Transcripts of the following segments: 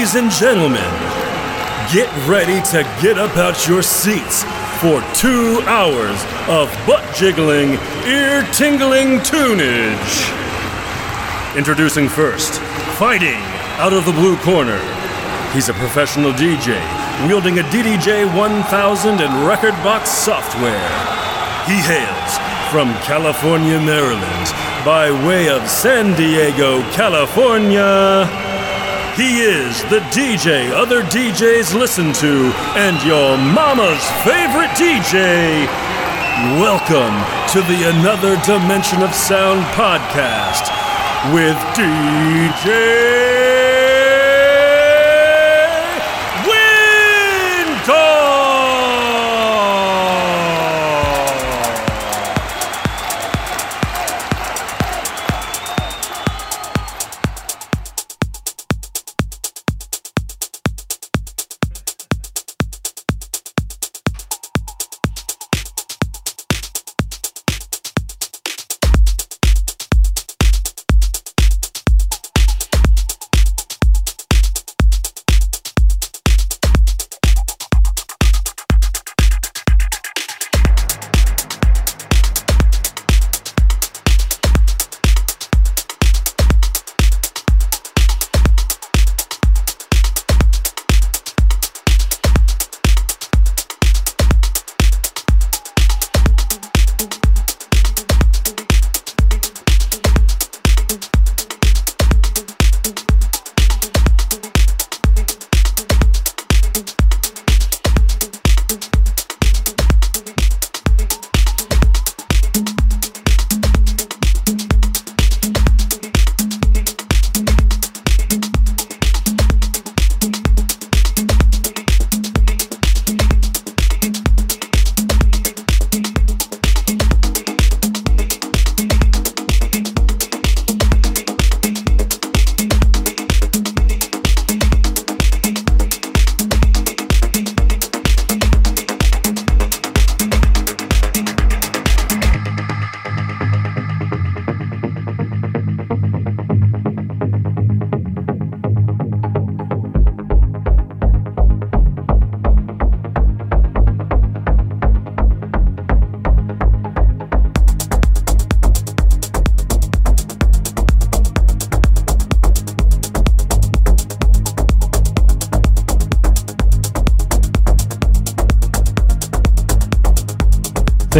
Ladies and gentlemen, get ready to get up out your seats for two hours of butt jiggling, ear tingling tunage. Introducing first, fighting out of the blue corner. He's a professional DJ wielding a DDJ 1000 and record box software. He hails from California, Maryland, by way of San Diego, California. He is the DJ other DJs listen to and your mama's favorite DJ. Welcome to the Another Dimension of Sound podcast with DJ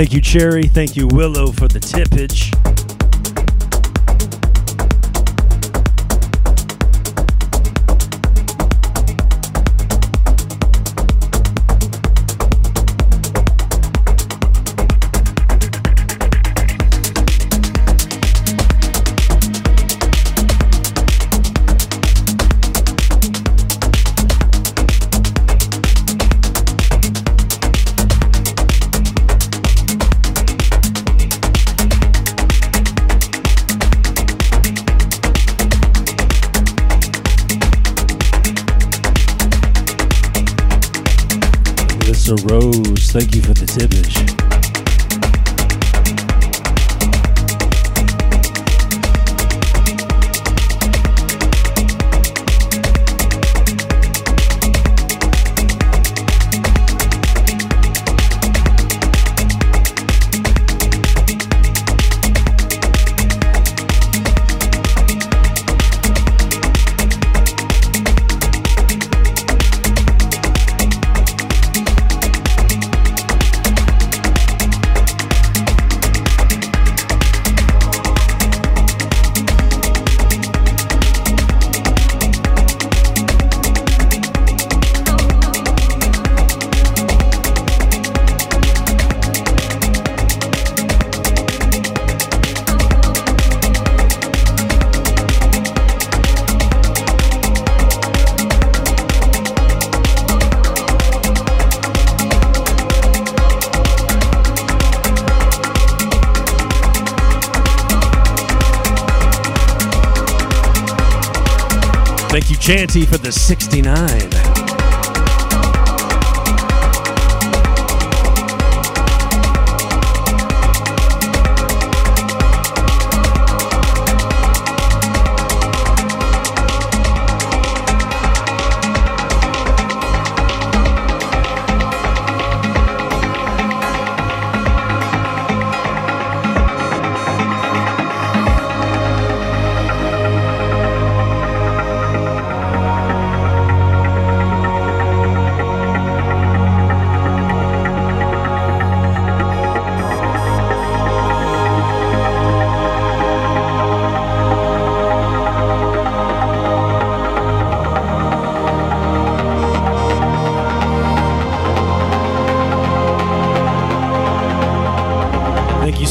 Thank you, Cherry. Thank you, Willow, for the tippage. Chanty for the 69.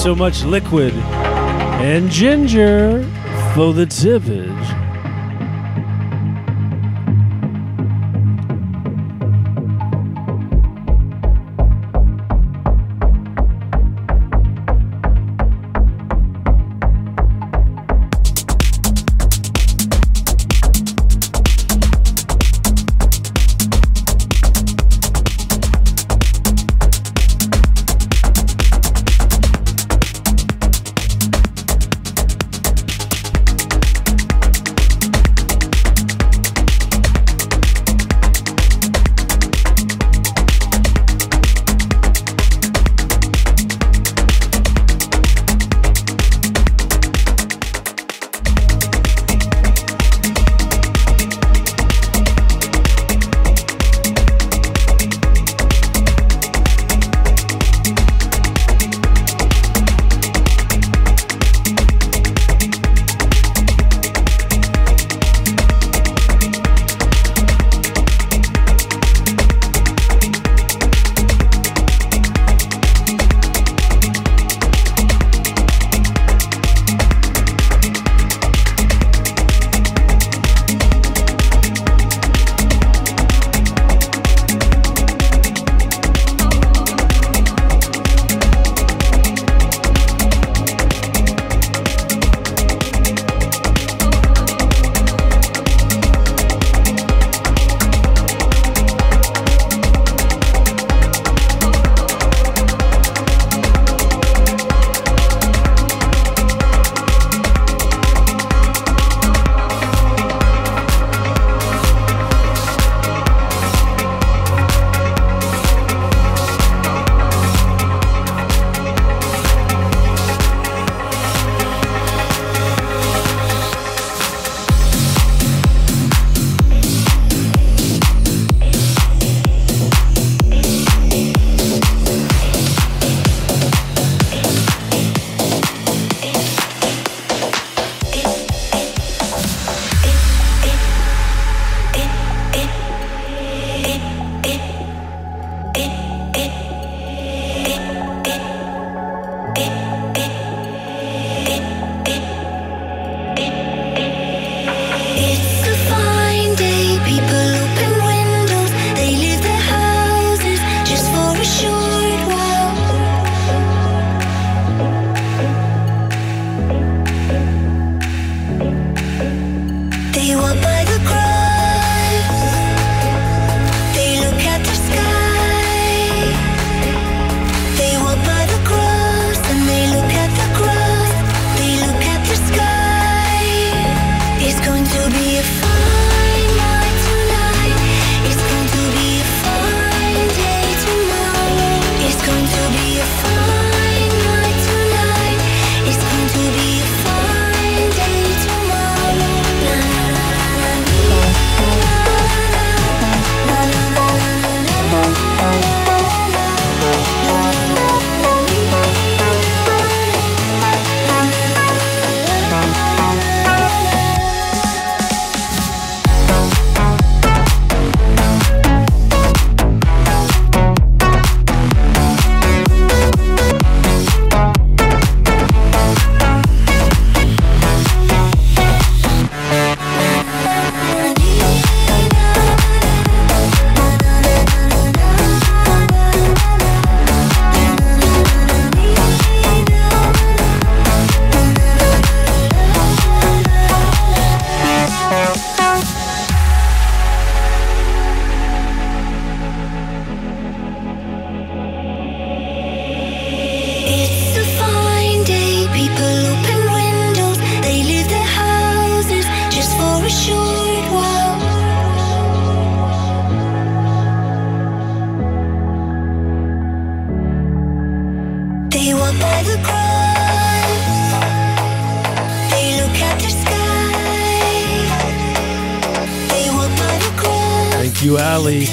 so much liquid and ginger for the tippage.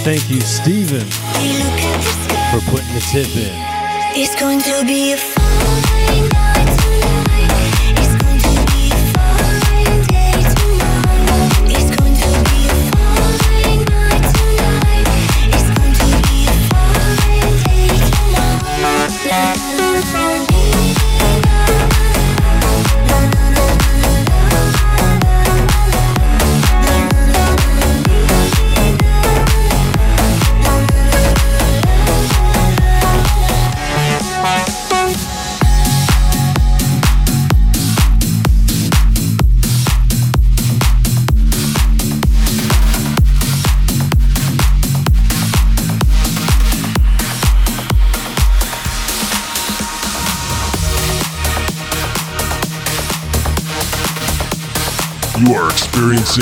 Thank you, Stephen, for putting the tip in.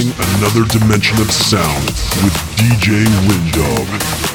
Another dimension of sound with DJ Windog.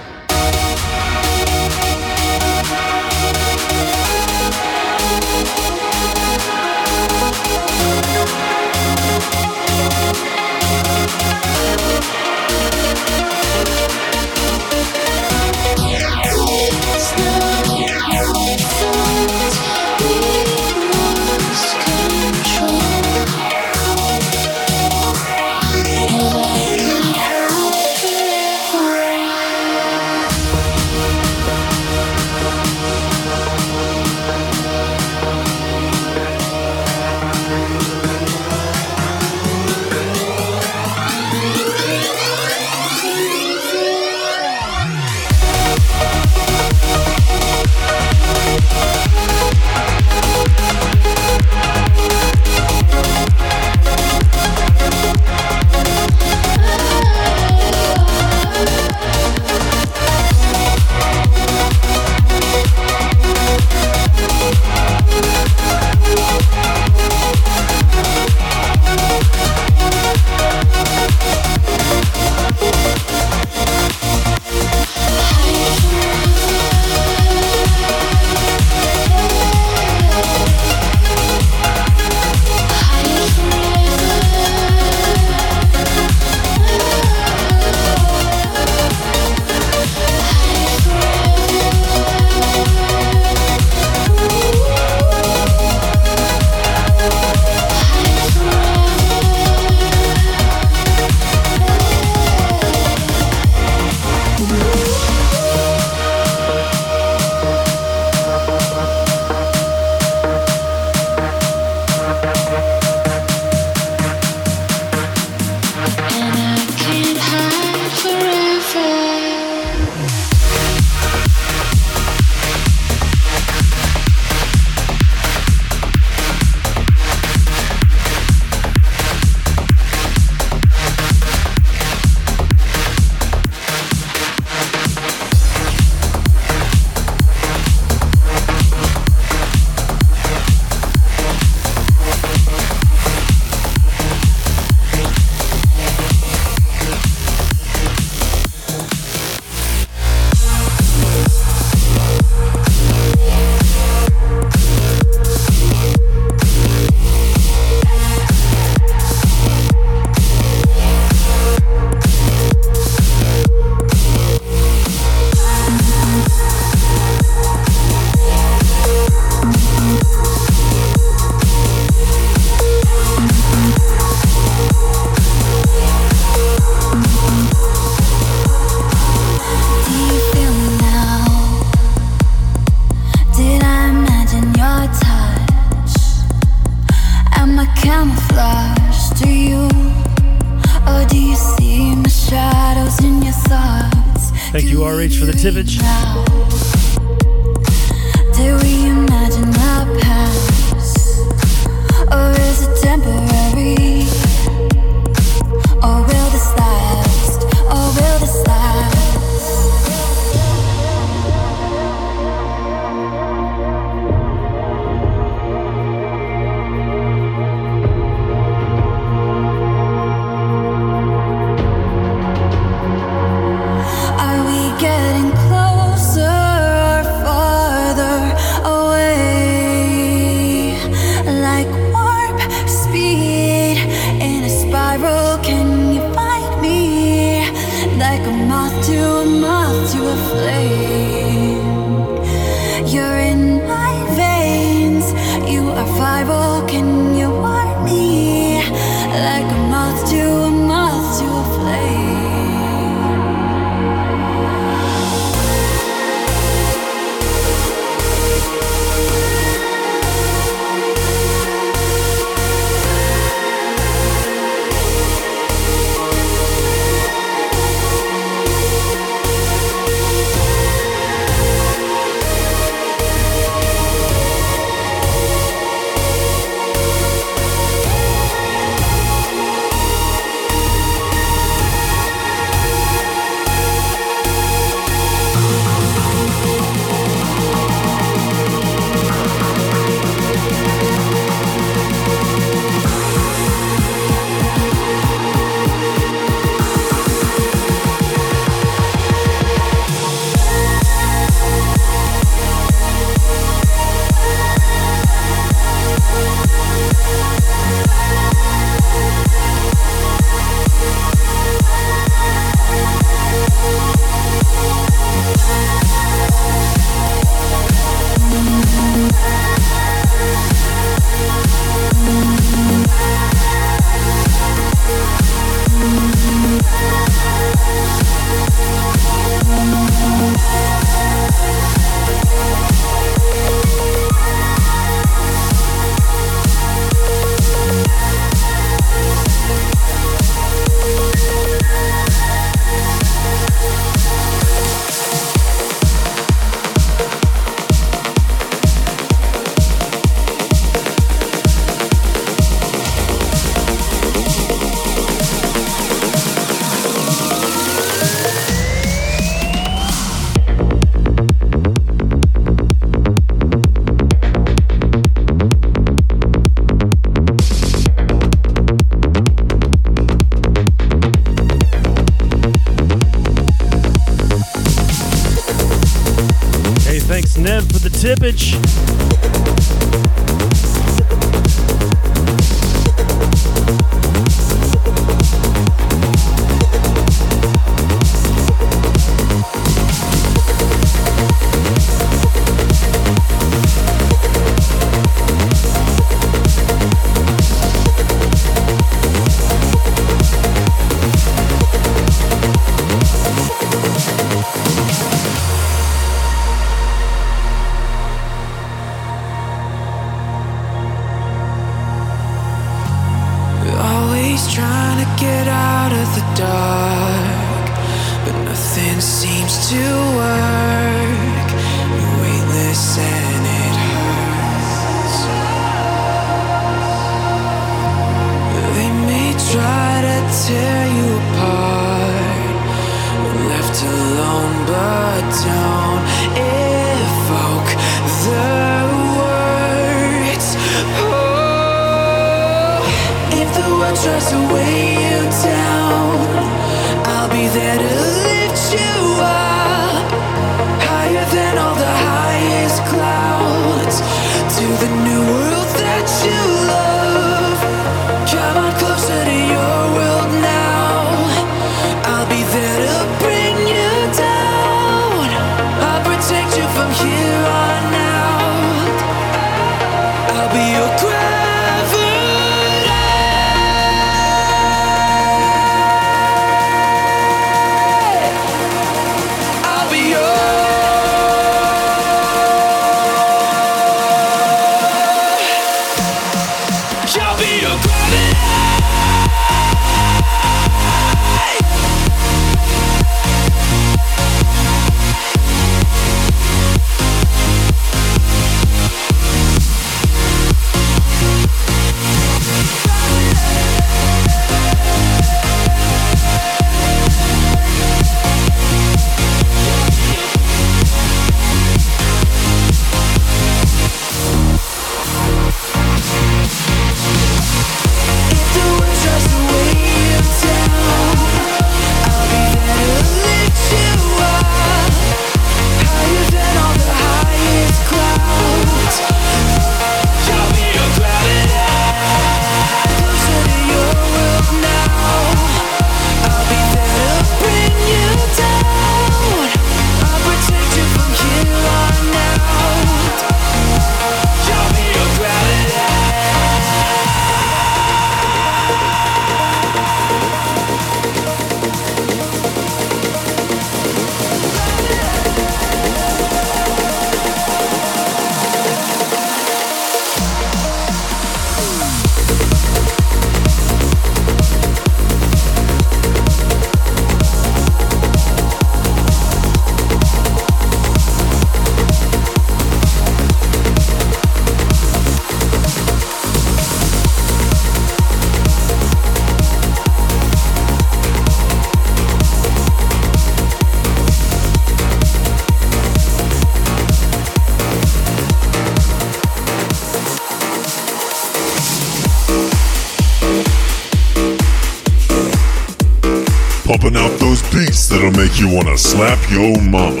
Make you wanna slap your mama.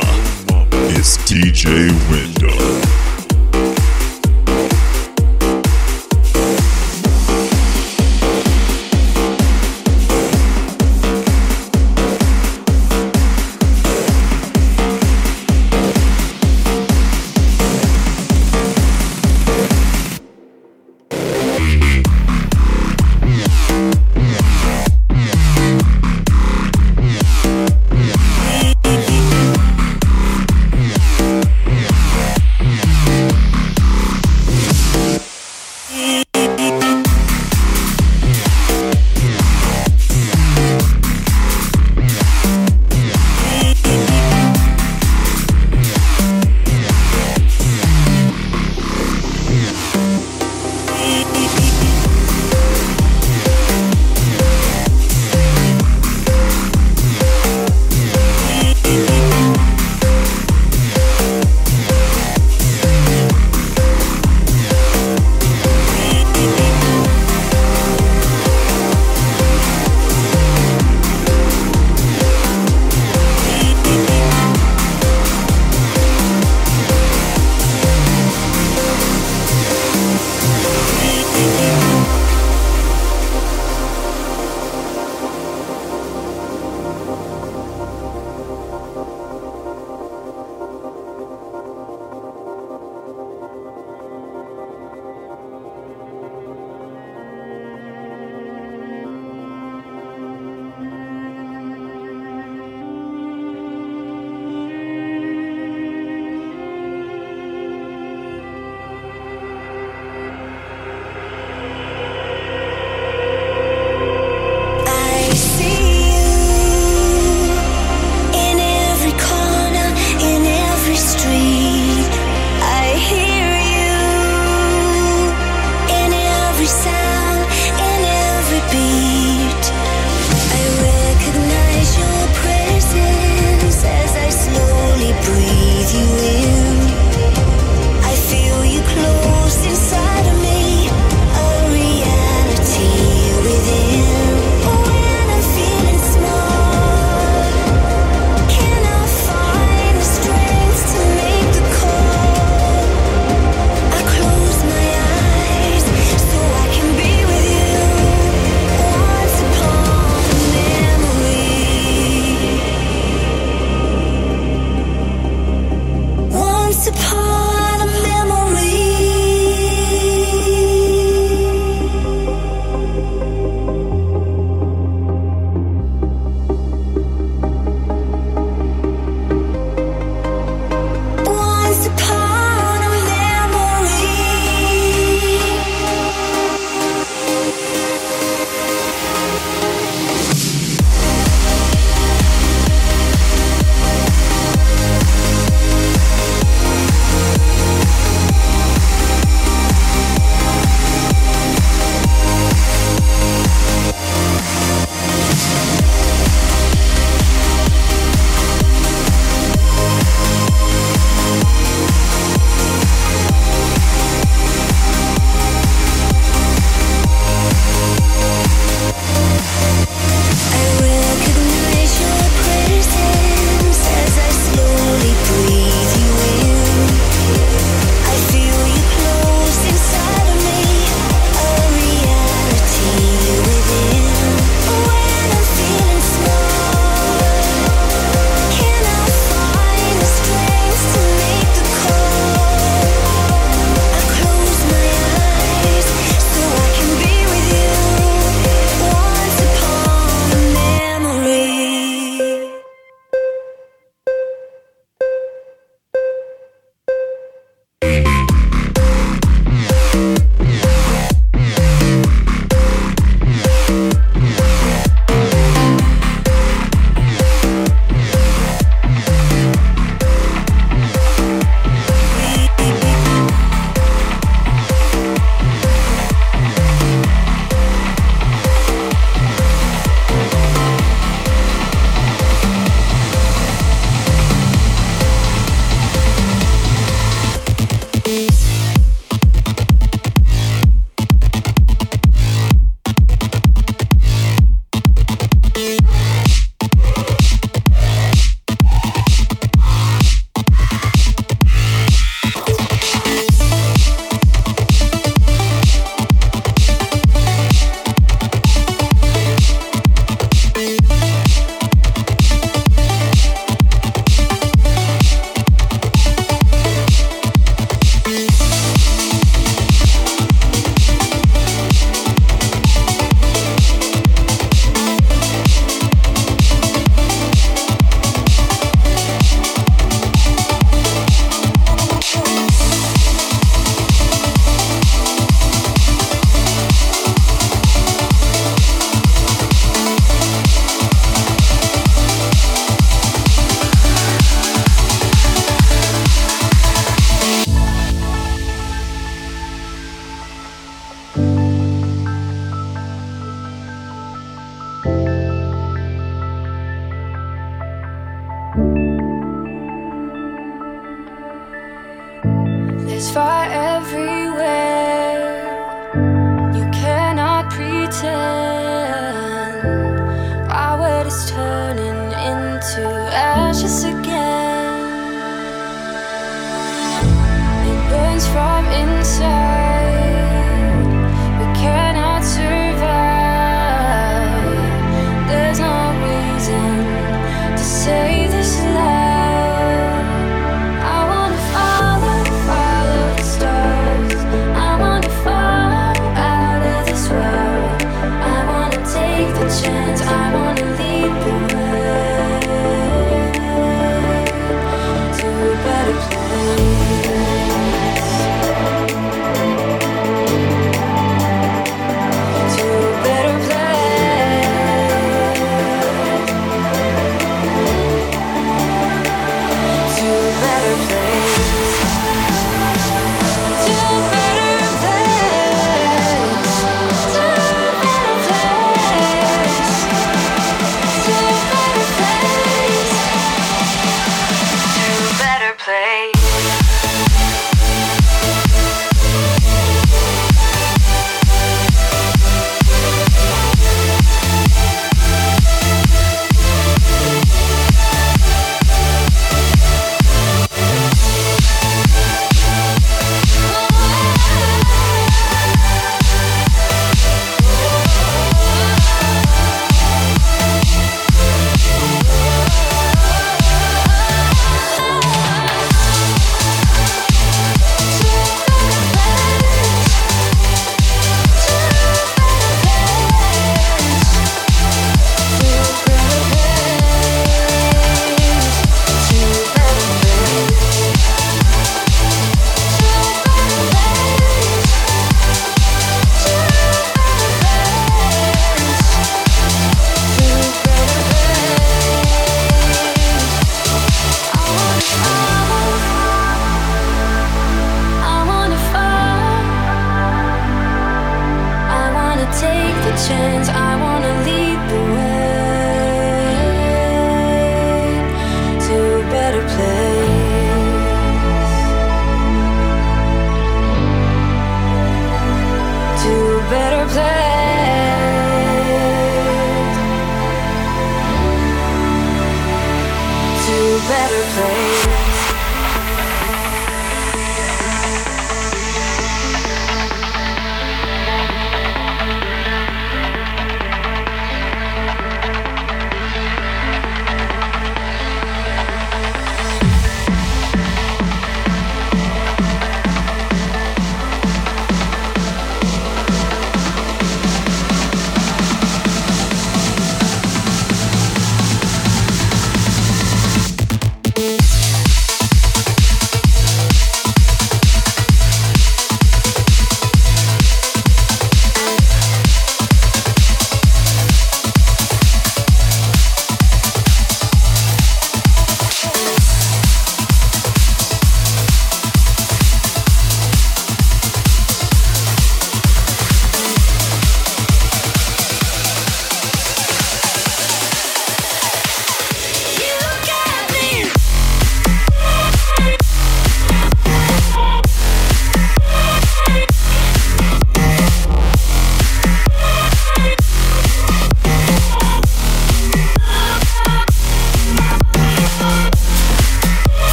It's DJ Window.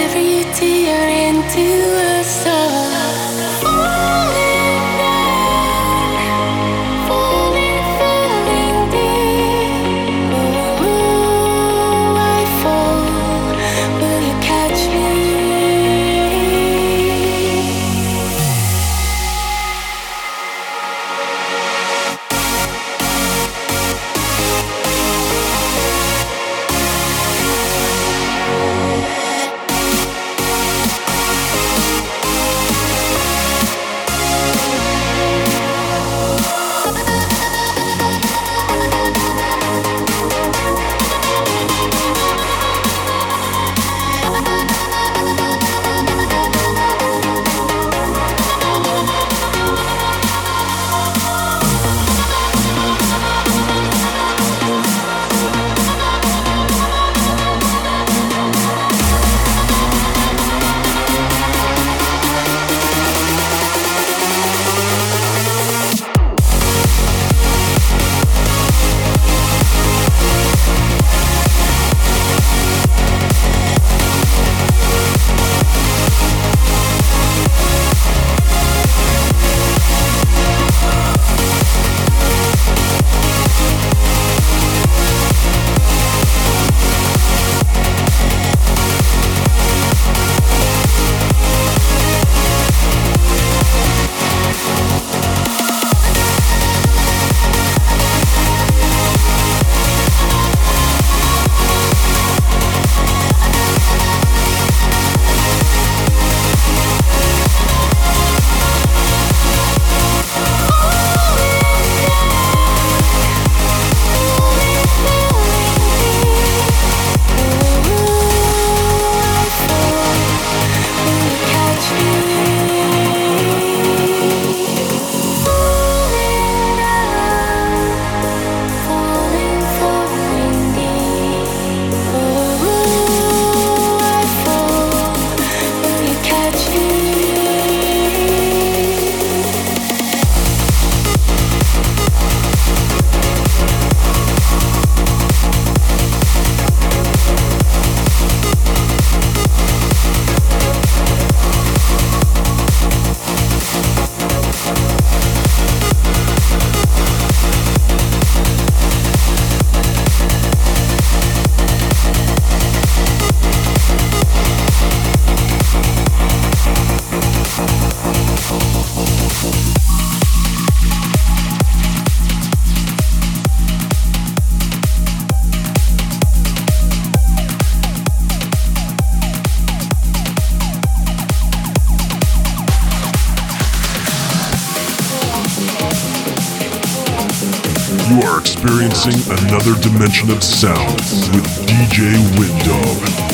every tear into another dimension of sound with DJ Windog.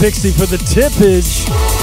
Pixie, for the tippage.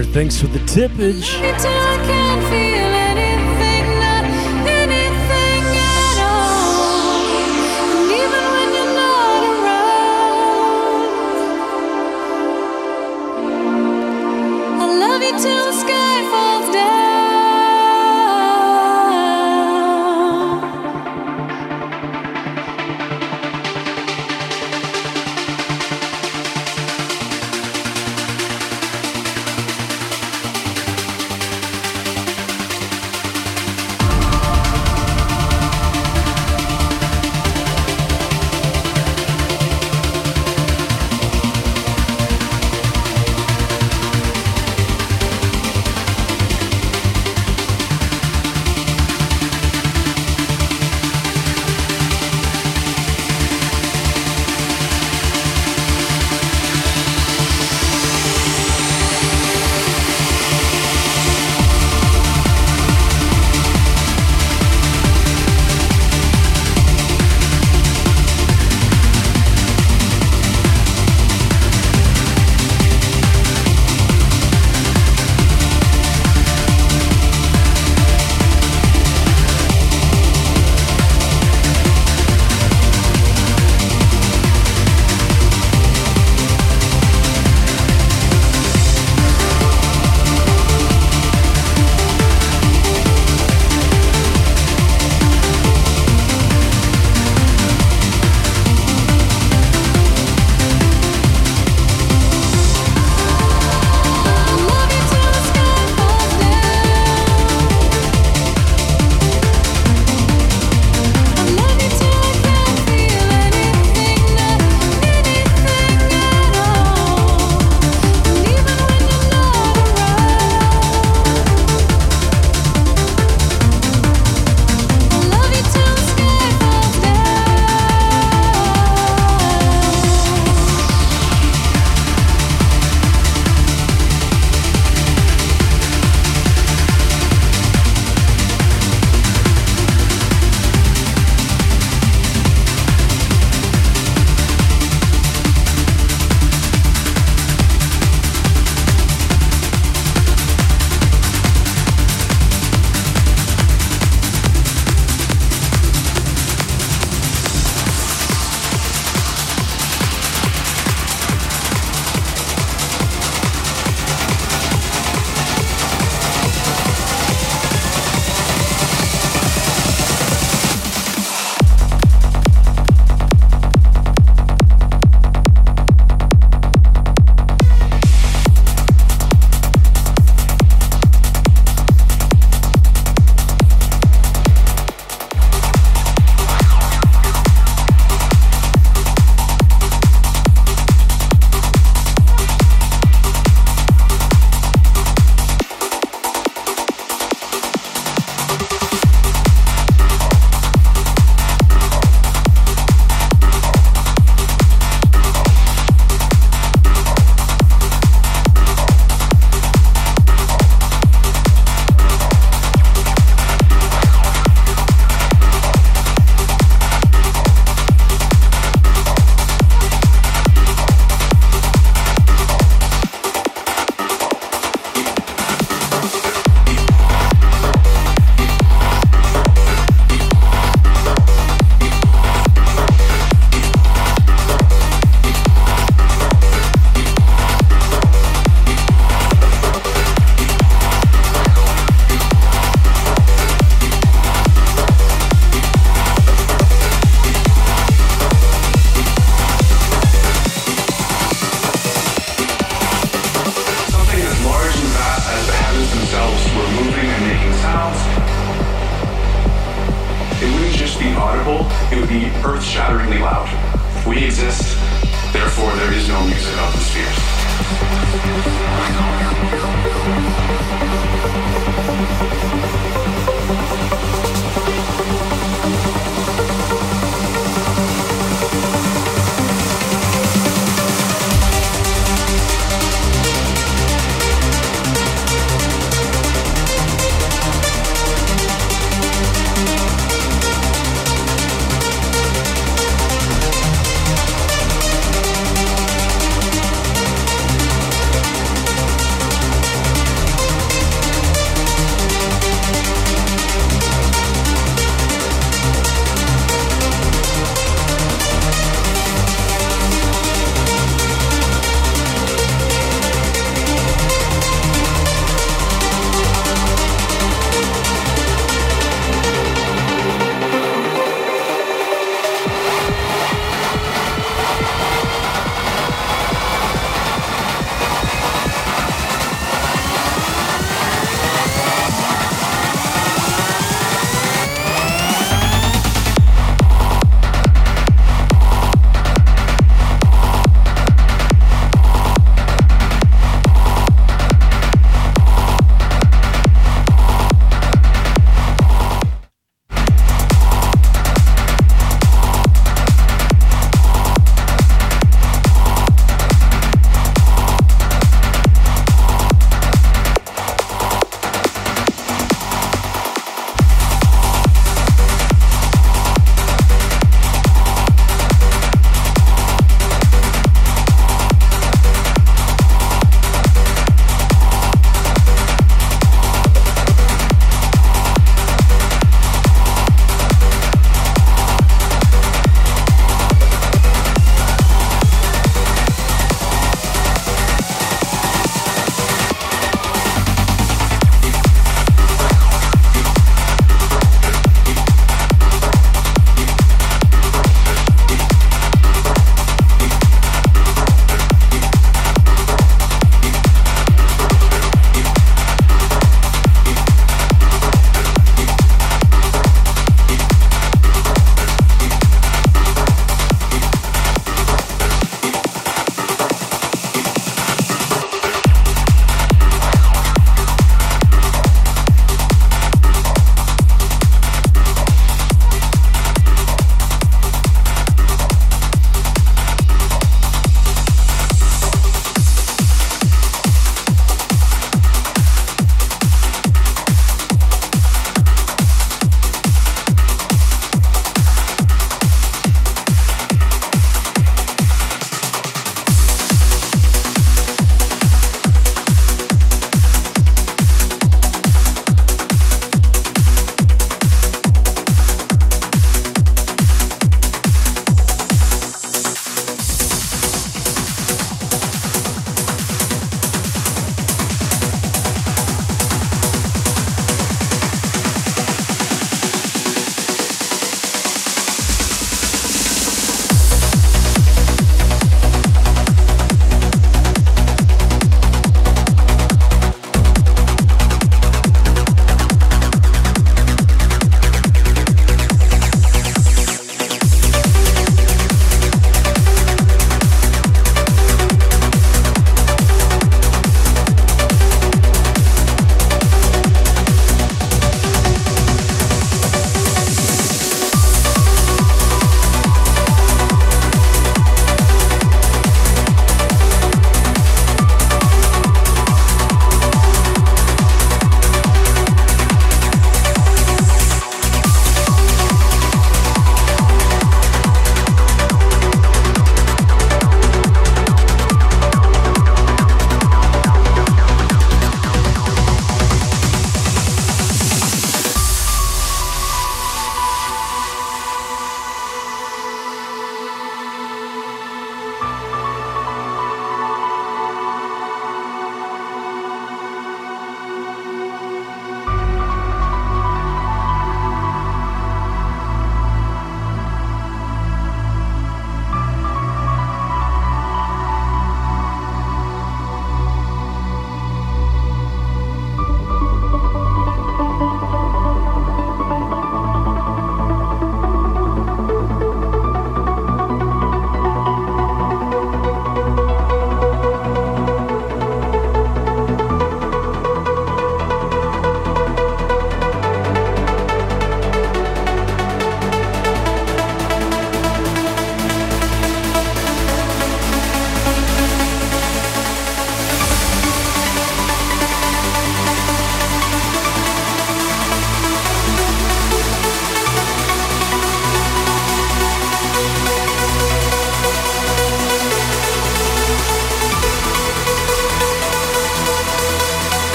Thanks for the tippage.